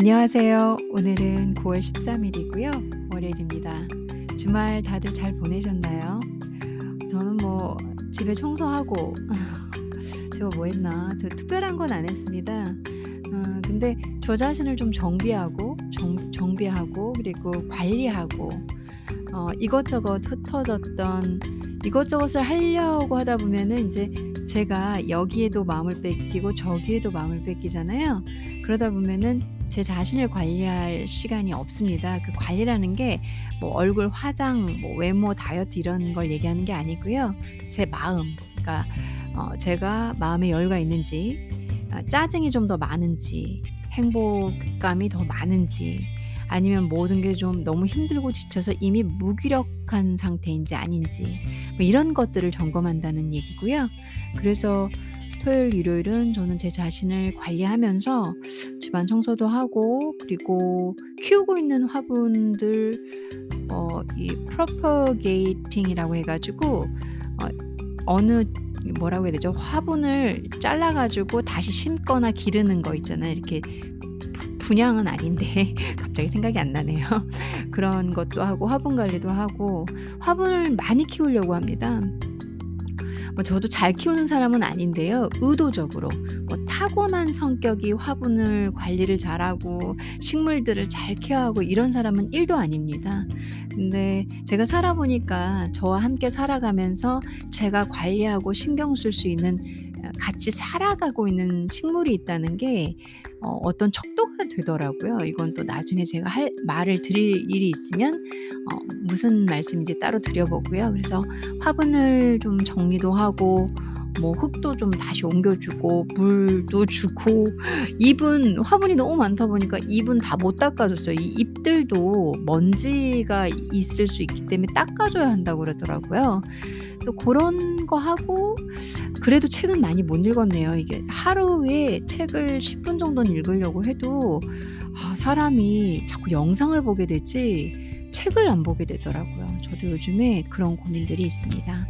안녕하세요. 오늘은 9월 13 일이고요. 월요일입니다. 주말 다들 잘 보내셨나요? 저는 뭐 집에 청소하고 제가 뭐 했나 저 특별한 건 안 했습니다. 어 근데 저 자신을 좀 정비하고 정 정비하고 그리고 관리하고 어 이것저것 흩어졌던 이것저것을 하려고 하다 보면은 인제 제가 여기에도 마음을 뺏기고 저기에도 마음을 뺏기잖아요. 그러다 보면은 제 자신을 관리할 시간이 없습니다. 그 관리라는 게 뭐 얼굴 화장 뭐 외모 다이어트 이런 걸 얘기하는 게 아니고요. 제 마음 그러니까 어 제가 마음에 여유가 있는지 아 짜증이 좀 더 많은지 행복감이 더 많은지 아니면 모든 게 좀 너무 힘들고 지쳐서 이미 무기력한 상태인지 아닌지 뭐 이런 것들을 점검한다는 얘기고요. 그래서 토요일, 일요일은 저는 제 자신을 관리하면서 집안 청소도 하고 그리고 키우고 있는 화분들 어이 propagating 이라고 해 가지고 어 어느 뭐라고 해야 되죠? 화분을 잘라 가지고 다시 심거나 기르는 거 있잖아요. 이렇게 부 분양은 아닌데 갑자기 생각이 안 나네요. 그런 것도 하고 화분 관리도 하고 화분을 많이 키우려고 합니다. 뭐 저도 잘 키우는 사람은 아닌데요. 의도적으로 뭐 타고난 성격이 화분을 관리를 잘하고 식물들을 잘 케어하고 이런 사람은 1도 아닙니다. 근데 제가 살아 보니까 저와 함께 살아가면서 제가 관리하고 신경 쓸 수 있는 어 같이 살아가고 있는 식물이 있다는 게어 어떤 척도가 되더라고요. 이건 또 나중에 제가 할 말을 드릴 일이 있으면 어 무슨 말씀인지 따로 드려 보고요. 그래서 화분을 좀 정리도 하고 뭐 흙도 좀 다시 옮겨 주고 물도 주고 잎은 화분이 너무 많다 보니까 잎은 다 못 닦아 줬어요. 이 잎들도 먼지가 있을 수 있기 때문에 닦아 줘야 한다고 그러더라고요. 또 고런 거 하고 그래도 책은 많이 못 읽었네요. 이게 하루에 책을 10분 정도는 읽으려고 해도 아 사람이 자꾸 영상을 보게 되지 책을 안 보게 되더라고요. 저도 요즘에 그런 고민들이 있습니다.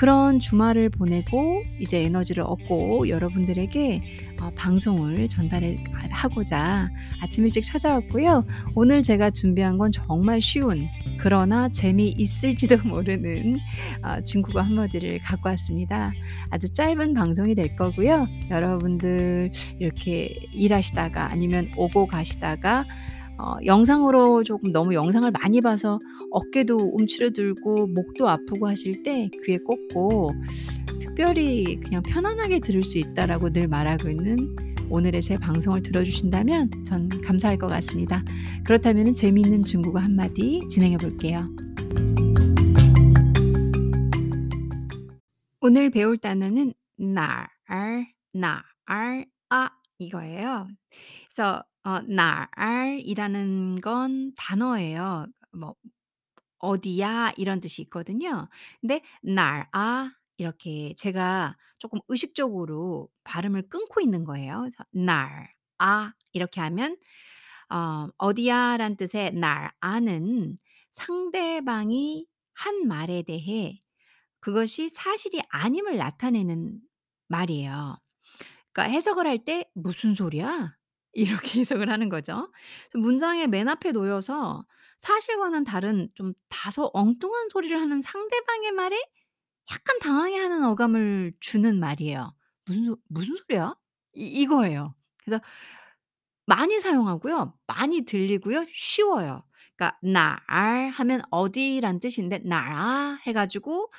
그런 주말을 보내고 이제 에너지를 얻고 여러분들에게 어 방송을 전달해 아 하고자 아침 일찍 찾아왔고요. 오늘 제가 준비한 건 정말 쉬운 그러나 재미있을지도 모르는 어 중국어 한마디를 갖고 왔습니다. 아주 짧은 방송이 될 거고요. 여러분들 이렇게 일하시다가 아니면 오고 가시다가 어 영상으로 조금 너무 영상을 많이 봐서 어깨도 움츠러들고 목도 아프고 하실 때 귀에 꽂고 특별히 그냥 편안하게 들을 수 있다라고 늘 말하고 있는 오늘의 제 방송을 들어 주신다면 전 감사할 것 같습니다. 그렇다면은 재미있는 중국어 한마디 진행해 볼게요. 오늘 배울 단어는 날, 날, 아 이거예요. 그래서 어 날이라는 건 단어예요. 뭐 "어디야." 이런 뜻이 있거든요. 근데 "날아." 이렇게 제가 쪼끔 의식적으로 발음을 끊고 있는 거예요. 그래서 "날아." 이렇게 하면 어 "어디야."라는 뜻의 날아는 상대방이 한 말에 대해 그것이 사실이 아님을 나타내는 말이에요. 그러니까 해석을 할 때 "무슨 소리야?" 이렇게 해석을 하는 거죠. 문장의 맨 앞에 놓여서 사실과는 다른 좀 다소 엉뚱한 소리를 하는 상대방의 말에 약간 당황해하는 어감을 주는 말이에요. "무슨 소 무슨 소리야?" 이 이거예요. 그래서 많이 사용하고요. 많이 들리고요. 쉬워요. 그러니까 "날" 하면 어디란 뜻인데 "날아." 해 가지고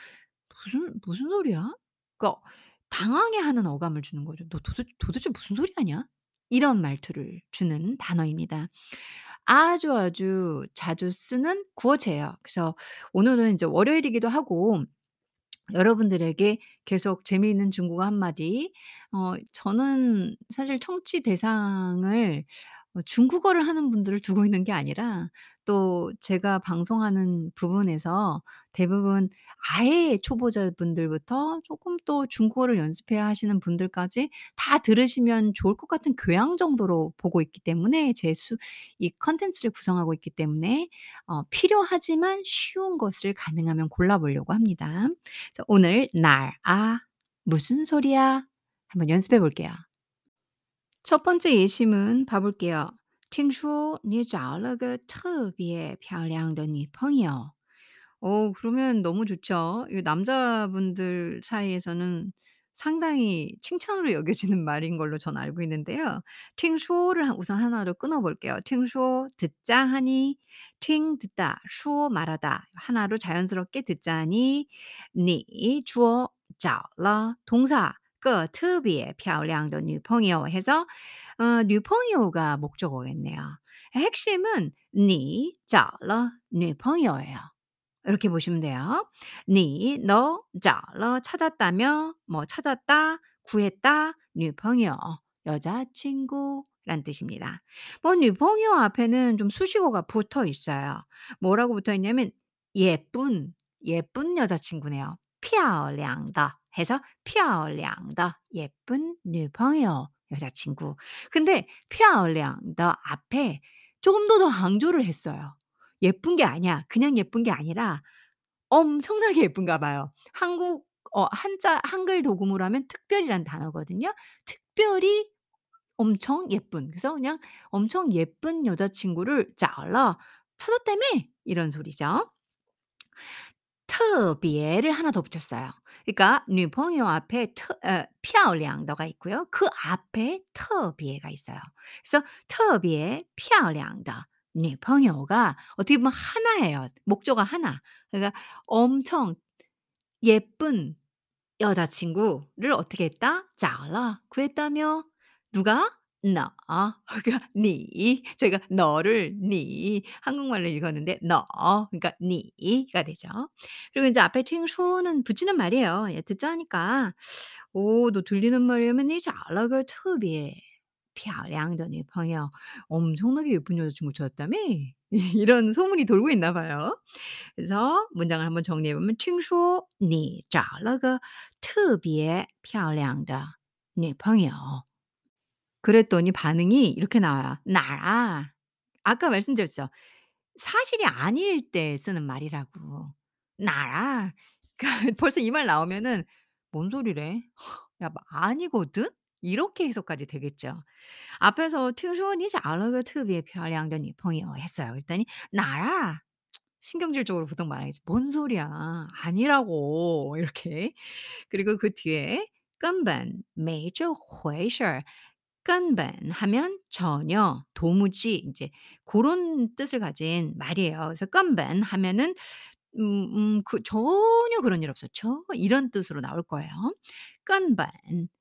"무슨 무슨 소리야?" 그러니까 당황해하는 어감을 주는 거죠. "너 도대 도대체 무슨 소리 하냐?" 이런 말투를 주는 단어입니다. 아주 아주 자주 쓰는 구어체예요. 그래서 오늘은 이제 월요일이기도 하고 여러분들에게 계속 재미있는 중국어 한마디 어 저는 사실 청취 대상을 어 중국어를 하는 분들을 두고 있는 게 아니라 또 제가 방송하는 부분에서 대부분 아예 초보자분들부터 쪼끔 또 중국어를 연습해야 하시는 분들까지 다 들으시면 좋을 것 같은 교양 정도로 보고 있기 때문에 제 수이 콘텐츠를 구성하고 있기 때문에 어 필요하지만 쉬운 것을 가능하면 골라 보려고 합니다. 자 오늘 "날 아." "무슨 소리야?" 한번 연습해 볼게요. 첫 번째 예시문 봐 볼게요. 听说你找了个特别漂亮的女朋友。 어 그러면 너무 좋죠. 이 남자분들 사이에서는 상당히 칭찬으로 여겨지는 말인 걸로 전 알고 있는데요. 听说를 한 우선 하나로 끊어 볼게요. 听说 듣자 하니 听 듣다, 说 말하다 하나로 자연스럽게 듣자 하니 你 주어 找了 동사 个特别漂亮的女朋友 해서 어 女朋友가 목적어겠네요. 핵심은 你找了女朋友예요. 이렇게 보시면 돼요. 니, 너, 找了 찾았다며, 뭐 찾았다, 구했다, 女朋友 여자친구란 뜻입니다. 뭐 女朋友 앞에는 좀 수식어가 붙어 있어요. 뭐라고 붙어 있냐면 예쁜, 예쁜 여자친구네요. 漂亮的 해서 漂亮的 예쁜 女朋友 여자친구. 근데 漂亮的 앞에 조금 더 더 강조를 했어요. 예쁜 게 아니야. 그냥 예쁜 게 아니라 엄청나게 예쁜가 봐요. 한국 어 한자 한글 도금으로 하면 특별이란 단어거든요. 특별히 엄청 예쁜 그래서 그냥 엄청 예쁜 여자친구를 找了 찾았다며 이런 소리죠. 特别를 하나 더 붙였어요. 그러니까 女朋友 앞에 트 어 漂亮的가 있고요. 그 앞에 特别가 있어요. 그래서 特别漂亮的 女朋友가 어떻게 보면 하나예요. 목적어 하나. 그러니까 엄청 예쁜 여자친구를 어떻게 했다? 找了 구했다며 누가? 너. 그러니까 니. 제가 너를 니 한국말로 읽었는데 너 그러니까 니가 되죠. 그리고 인제 앞에 听说는 붙이는 말이에요. 예 듣자 하니까 오 너 들리는 말이라면 你找了个特别漂亮的女朋友 엄청나게 예쁜 여자친구 찾았다며? 이런 소문이 돌고 있나 봐요. 그래서 문장을 한번 정리해 보면 听说你找了个特别漂亮的女朋友 그랬더니 반응이 이렇게 나와요. 나 아까 말씀드렸죠. 사실이 아닐 때 쓰는 말이라고. 나 그러니까 벌써 이 말 나오면은 "뭔 소리래? 야 뭐 아니거든?" 이렇게 해석까지 되겠죠. 앞에서 听说你找了个特别漂亮的女朋友 했어요. 그랬더니 "나라." 신경질적으로 보통 말하겠죠. "뭔 소리야. 아니라고." 이렇게. 그리고 그 뒤에 根本没这回事儿 根本 하면 전혀, 도무지 인제 고런 뜻을 가진 말이에요. 그래서 根本 하면은 음 음 그 전혀 그런 일 없어요. 저 이런 뜻으로 나올 거예요. 根本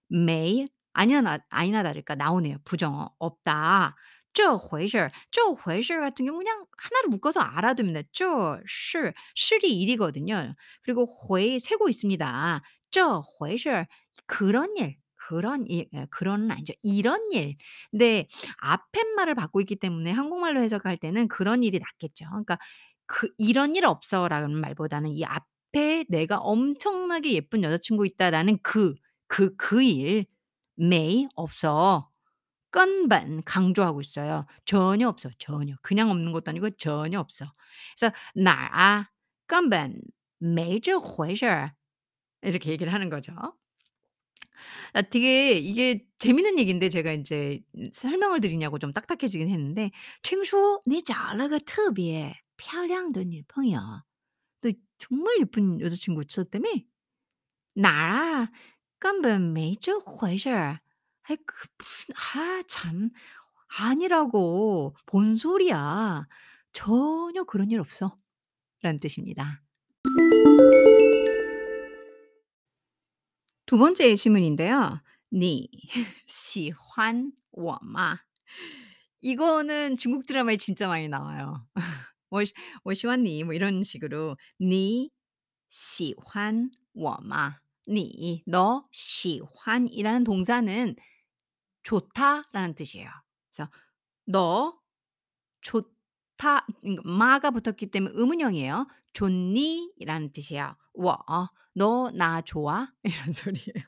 没 아니나 나 아니나 다를까 나오네요. 부정어 없다. 这回事儿 这回事儿 같은 경우 그냥 하나로 묶어서 알아두면 돼요. 这是 실이 일이거든요. 그리고 回 세고 있습니다. 这回事儿 그런 일, 그런 일 예 그런은 아니죠. 이런 일. 근데 앞에 말을 받고 있기 때문에 한국말로 해석할 때는 그런 일이 낫겠죠. 그러니까 그 "이런 일 없어."라는 말보다는 이 앞에 '내가 엄청나게 예쁜 여자친구 있다.'라는 그, 그, 그 일 没 없어. 根本 강조하고 있어요. 전혀 없어. 전혀. 그냥 없는 것도 아니고 전혀 없어. 그래서 "哪根本没这回事儿." 이렇게 얘기를 하는 거죠. 아 되게 이게 재밌는 얘기인데 제가 인제 음 설명을 드리냐고 좀 딱딱해지긴 했는데 听说你找了个特别漂亮的女朋友 너 정말 예쁜 여자친구 있었다며? 哪 根本没这回事儿. 아이 그 무슨 아 참. 아니라고. 뭔 소리야. 전혀 그런 일 없어. 라는 뜻입니다. 두 번째 예시문인데요. 你喜欢我吗? 이거는 중국 드라마에 진짜 많이 나와요. 我我喜欢你 뭐 이런 식으로 你喜欢我吗? 你 너 喜欢 이라는 동사는 좋다라는 뜻이에요. 그래서 너 좋다 그러니까 마가 붙었기 때문에 의문형이에요. 좋니?라는 뜻이에요. 我 너 나 좋아? 이런 소리예요.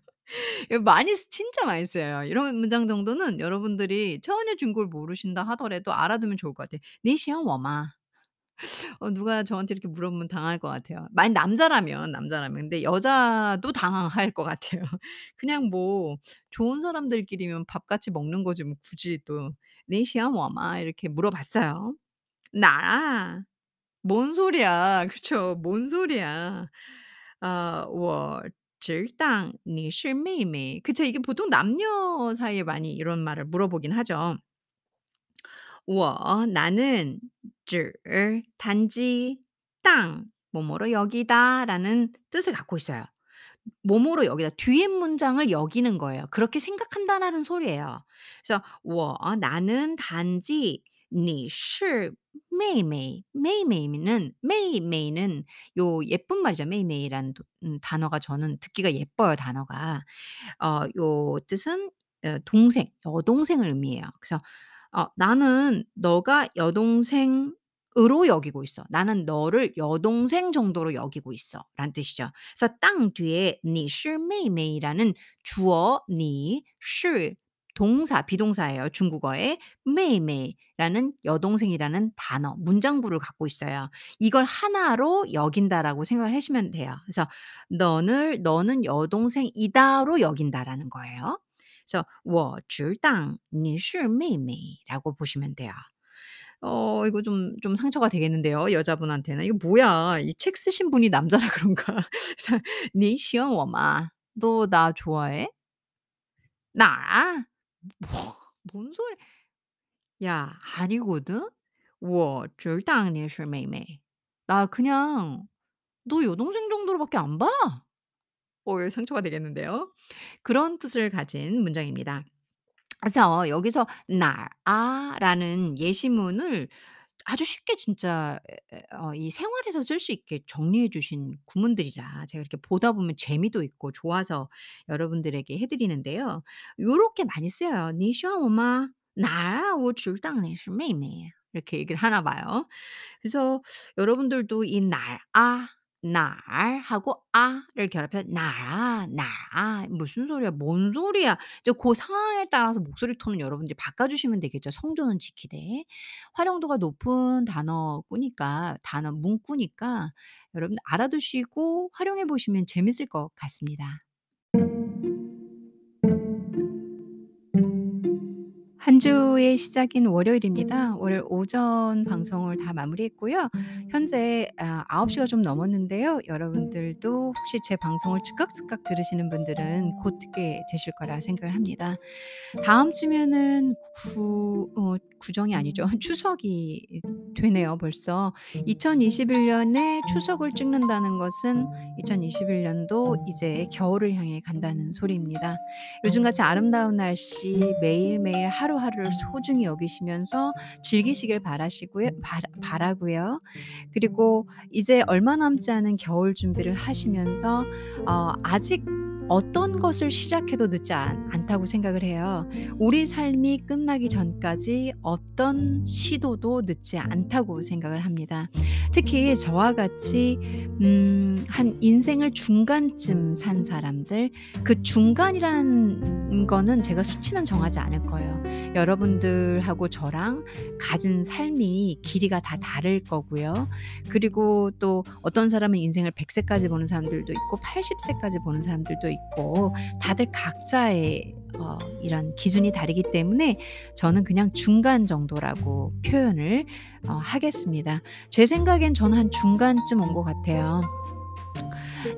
이거 많이 쓰 진짜 많이 쓰여요. 이런 문장 정도는 여러분들이 전혀 중국어를 모르신다 하더라도 알아두면 좋을 것 같아요. 你喜欢我吗? 어 누가 저한테 이렇게 물어보면 당황할 것 같아요. 만약 남자라면, 남자라면. 근데 여자도 당황할 것 같아요. 그냥 뭐 좋은 사람들끼리면 밥 같이 먹는 거지 뭐 굳이 또 "你喜欢我吗?" 이렇게 물어봤어요. "나? 뭔 소리야." 그쵸. 뭔 소리야. 아 我知道你是妹妹. 그쵸. 이게 보통 남녀 사이에 많이 이런 말을 물어보긴 하죠. 我 나는 只 단지 当 뭐뭐로 여기다라는 뜻을 갖고 있어요. 뭐뭐로 여기다 뒤에 문장을 여기는 거예요. 그렇게 생각한다라는 소리예요. 그래서 我 나는 단지 你是 妹妹. 妹妹는 妹妹는 요 예쁜 말이죠. 妹妹라는 도 음 단어가 저는 듣기가 예뻐요, 단어가. 어 요 뜻은 어 동생, 여동생을 의미해요. 그래서 어 "나는 너가 여동생으로 여기고 있어. 나는 너를 여동생 정도로 여기고 있어."라는 뜻이죠. 그래서 当 뒤에 你是妹妹라는 주어 你是 동사, 비동사예요, 중국어의. 妹妹라는 여동생이라는 단어, 문장부를 갖고 있어요. 이걸 하나로 여긴다라고 생각을 하시면 돼요. 그래서 너를 너는 여동생이다로 여긴다라는 거예요. 그래서 我知道你是妹妹 라고 보시면 돼요. 어 이거 좀 좀 상처가 되겠는데요, 여자분한테는. '이거 뭐야? 이 책 쓰신 분이 남자라 그런가?' 자 你喜欢我吗? 너 나 좋아해? 나? 뭐 뭔 소리 야 아니거든. 我知道你是妹妹. 나 그냥 너 여동생 정도로 밖에 안 봐. 어 이 상처가 되겠는데요. 그런 뜻을 가진 문장입니다. 그래서 여기서 나아라는 예시문을 아주 쉽게 진짜 에 에 어 이 생활에서 쓸 수 있게 정리해 주신 구문들이라 제가 이렇게 보다 보면 재미도 있고 좋아서 여러분들에게 해 드리는데요. 요렇게 많이 쓰여요. 你喜欢我吗? 나? 我知道你是妹妹. 이렇게 얘기를 하나 봐요. 그래서 여러분들도 이 날 아 날 하고 아를 결합해서 "나 나 무슨 소리야? 뭔 소리야?" 이제 고 상황에 따라서 목소리 톤은 여러분들이 바꿔 주시면 되겠죠, 성조는 지키되. 활용도가 높은 단어꾸니까 단어 문구니까 여러분 알아두시고 활용해 보시면 재밌을 것 같습니다. 한 주의 시작인 월요일입니다. 월요일 오전 방송을 다 마무리했고요. 현재 아 9 시가 좀 넘었는데요. 여러분들도 혹시 제 방송을 즉각 즉각 들으시는 분들은 곧 듣게 되실 거라 생각을 합니다. 다음 주면은 구어 구정이 아니죠. 추석이 되네요, 벌써. 2021 년에 추석을 찍는다는 것은 2021 년도 이제 겨울을 향해 간다는 소리입니다. 요즘같이 아름다운 날씨 매일매일 하루하루를 소중히 여기시면서 즐기시길 바라시고요 바라 바라고요. 그리고 이제 얼마 남지 않은 겨울 준비를 하시면서 어 아직 어떤 것을 시작해도 늦지 않 않다고 생각을 해요. 우리 삶이 끝나기 전까지 어떤 시도도 늦지 않다고 생각을 합니다. 특히 저와 같이 음 한 인생을 중간쯤 산 사람들 그 중간이라는 거는 제가 수치는 정하지 않을 거예요. 여러분들하고 저랑 가진 삶이 길이가 다 다를 거고요. 그리고 또 어떤 사람은 인생을 100 세까지 보는 사람들도 있고 80 세까지 보는 사람들도 있고 다들 각자의 어 이런 기준이 다르기 때문에 저는 그냥 중간 정도라고 표현을 어 하겠습니다. 제 생각엔 저는 한 중간쯤 온 것 같아요.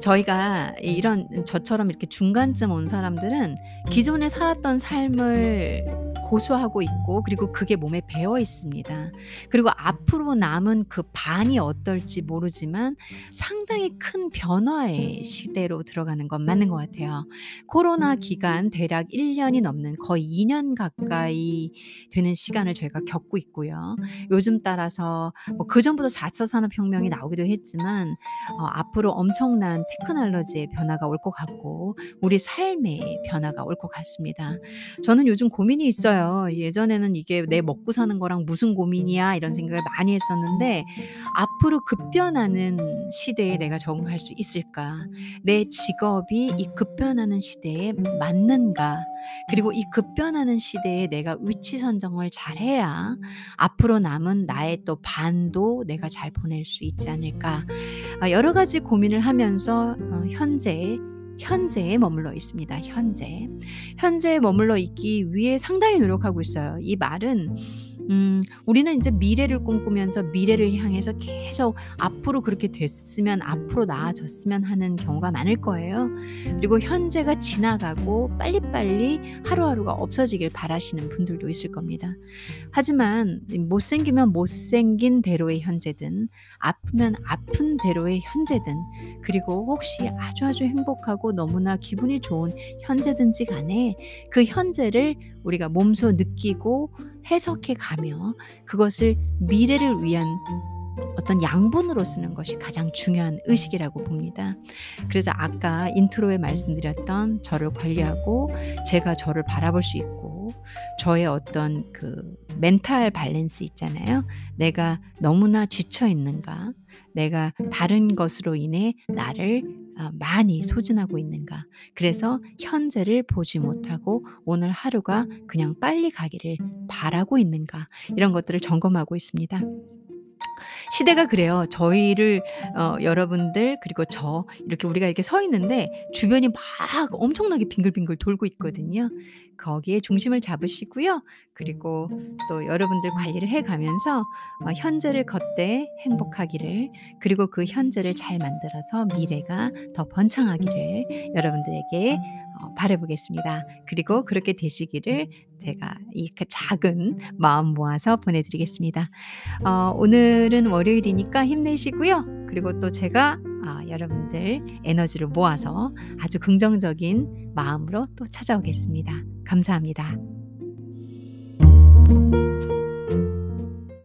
저희가 이런 저처럼 이렇게 중간쯤 온 사람들은 기존에 살았던 삶을 고수하고 있고 그리고 그게 몸에 배어 있습니다. 그리고 앞으로 남은 그 반이 어떨지 모르지만 상당히 큰 변화의 시대로 들어가는 건 맞는 것 같아요. 코로나 기간 대략 1 년이 넘는 거의 2년 가까이 되는 시간을 저희가 겪고 있고요. 요즘 따라서 뭐 그전부터 4차 산업혁명이 나오기도 했지만 어 앞으로 엄청난 테크놀로지의 변화가 올 것 같고 우리 삶의 변화가 올 것 같습니다. 저는 요즘 고민이 있어요. 예전에는 '이게 내 먹고 사는 거랑 무슨 고민이야.' 이런 생각을 많이 했었는데 '앞으로 급변하는 시대에 내가 적응할 수 있을까? 내 직업이 이 급변하는 시대에 맞는가?' 그리고 이 급변하는 시대에 내가 위치 선정을 잘해야 앞으로 남은 나의 또 반도 내가 잘 보낼 수 있지 않을까. 아, 여러 가지 고민을 하면서 어, 현재 현재에 머물러 있습니다. 현재. 현재에 머물러 있기 위해 상당히 노력하고 있어요. 이 말은 음, 우리는 이제 미래를 꿈꾸면서 미래를 향해서 계속 앞으로 그렇게 됐으면 앞으로 나아졌으면 하는 경우가 많을 거예요. 그리고 현재가 지나가고 빨리빨리 하루하루가 없어지길 바라시는 분들도 있을 겁니다. 하지만 못생기면 못생긴 대로의 현재든 아프면 아픈 대로의 현재든 그리고 혹시 아주 아주 행복하고 너무나 기분이 좋은 현재든지 간에 그 현재를 우리가 몸소 느끼고 해석해 가며 그것을 미래를 위한 어떤 양분으로 쓰는 것이 가장 중요한 의식이라고 봅니다. 그래서 아까 intro에 말씀드렸던 저를 관리하고 제가 저를 바라볼 수 있고 저의 어떤 그 mental balance 있잖아요. 내가 너무나 지쳐 있는가? 내가 다른 것으로 인해 나를 어, 많이 소진하고 있는가? 그래서 현재를 보지 못하고 오늘 하루가 그냥 빨리 가기를 바라고 있는가? 이런 것들을 점검하고 있습니다. 시대가 그래요. 저희를 어 여러분들 그리고 저 이렇게 우리가 이렇게 서 있는데 주변이 막 엄청나게 빙글빙글 돌고 있거든요. 거기에 중심을 잡으시고요. 그리고 또 여러분들 관리를 해 가면서 어 현재를 걷되 행복하기를 그리고 그 현재를 잘 만들어서 미래가 더 번창하기를 여러분들에게 어 바라 보겠습니다. 그리고 그렇게 되시기를 제가 이그 작은 마음 모아서 보내 드리겠습니다. 어 오늘은 월요일이니까 힘내시고요. 그리고 또 제가 아 여러분들 에너지를 모아서 아주 긍정적인 마음으로 또 찾아오겠습니다. 감사합니다.